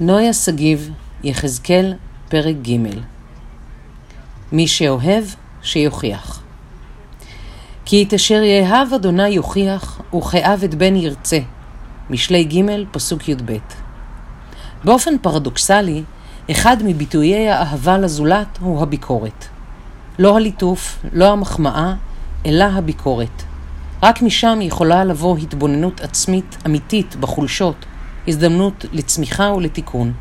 נויה שגיב, יחזקאל, פרק ג' מי שאוהב, שיוכיח. כי את אשר יאהב אדוני יוכיח, וכאב את בן ירצה. משלי ג', פסוק י"ב. באופן פרדוקסלי, אחד מביטויי האהבה לזולת הוא הביקורת. לא הליטוף, לא המחמאה, אלא הביקורת. רק משם יכולה לבוא התבוננות עצמית אמיתית בחולשות, הזדמנות לצמיחה ולתיקון.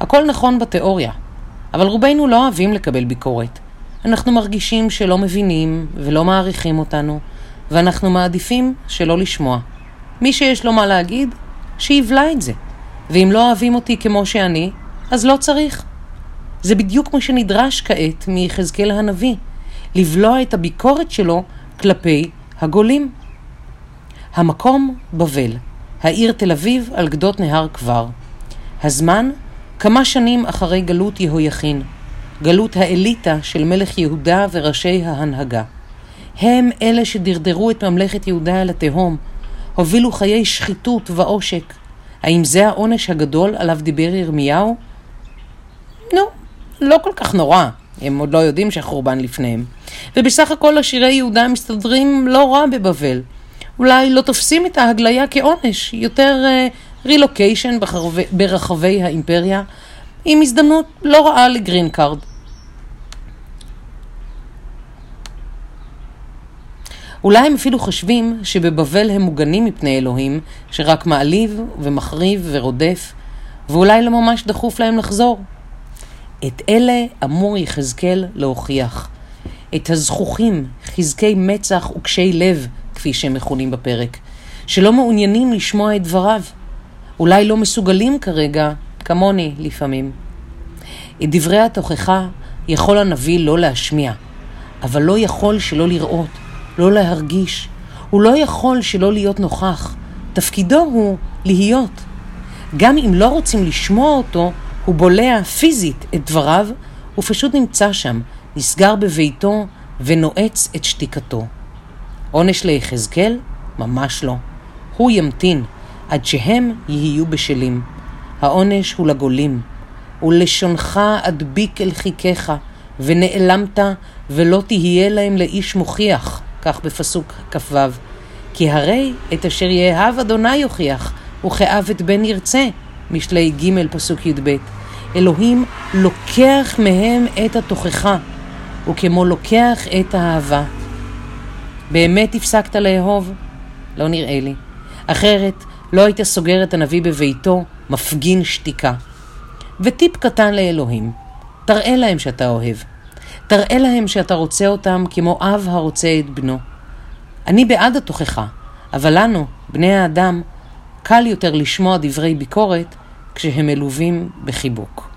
הכל נכון בתיאוריה, אבל רובנו לא אוהבים לקבל ביקורת. אנחנו מרגישים שלא מבינים ולא מעריכים אותנו, ואנחנו מעדיפים שלא לשמוע. מי שיש לו מה להגיד, שיבלע את זה. ואם לא אוהבים אותי כמו שאני, אז לא צריך. זה בדיוק כמו שנדרש כעת מיחזקאל הנביא, לבלוע את הביקורת שלו כלפי הגולים. המקום בבל, העיר תל אביב על גדות נהר כבר. הזמן, כמה שנים אחרי גלות יהויכין, גלות האליטה של מלך יהודה וראשי ההנהגה. הם אלה שדרדרו את ממלכת יהודה אל התהום, הובילו חיי שחיתות ועושק. האם זה העונש הגדול עליו דיבר ירמיהו? נו, לא כל כך נורא, הם עוד לא יודעים שהחורבן לפניהם. ובסך הכל עשירי יהודה מסתדרים לא רע בבבל. אולי לא תופסים את ההגליה כעונש, יותר רילוקיישן אה, ברחבי האימפריה, עם הזדמנות לא רעה לגרין קארד. אולי הם אפילו חושבים שבבבל הם מוגנים מפני אלוהים, שרק מעליב ומחריב ורודף, ואולי לא ממש דחוף להם לחזור. את אלה אמור יחזקאל להוכיח. את הזכוכים, חזקי מצח וקשי לב, כפי שהם מכונים בפרק, שלא מעוניינים לשמוע את דבריו. אולי לא מסוגלים כרגע, כמוני לפעמים. את דברי התוכחה יכול הנביא לא להשמיע, אבל לא יכול שלא לראות, לא להרגיש. הוא לא יכול שלא להיות נוכח. תפקידו הוא להיות. גם אם לא רוצים לשמוע אותו, הוא בולע פיזית את דבריו, הוא פשוט נמצא שם, נסגר בביתו ונועץ את שתיקתו. עונש ליחזקאל? ממש לא. הוא ימתין עד שהם יהיו בשלים. העונש הוא לגולים. ולשונך אדביק אל חיכך, ונעלמת, ולא תהיה להם לאיש מוכיח. כך בפסוק כ"ו. כי הרי את אשר יאהב אדוני יוכיח, וכאב את בן ירצה. משלי ג' פסוק י"ב. אלוהים לוקח מהם את התוכחה, וכמו לוקח את האהבה. באמת הפסקת לאהוב? לא נראה לי. אחרת לא היית סוגר את הנביא בביתו, מפגין שתיקה. וטיפ קטן לאלוהים, תראה להם שאתה אוהב. תראה להם שאתה רוצה אותם כמו אב הרוצה את בנו. אני בעד התוכחה, אבל לנו, בני האדם, קל יותר לשמוע דברי ביקורת כשהם מלווים בחיבוק.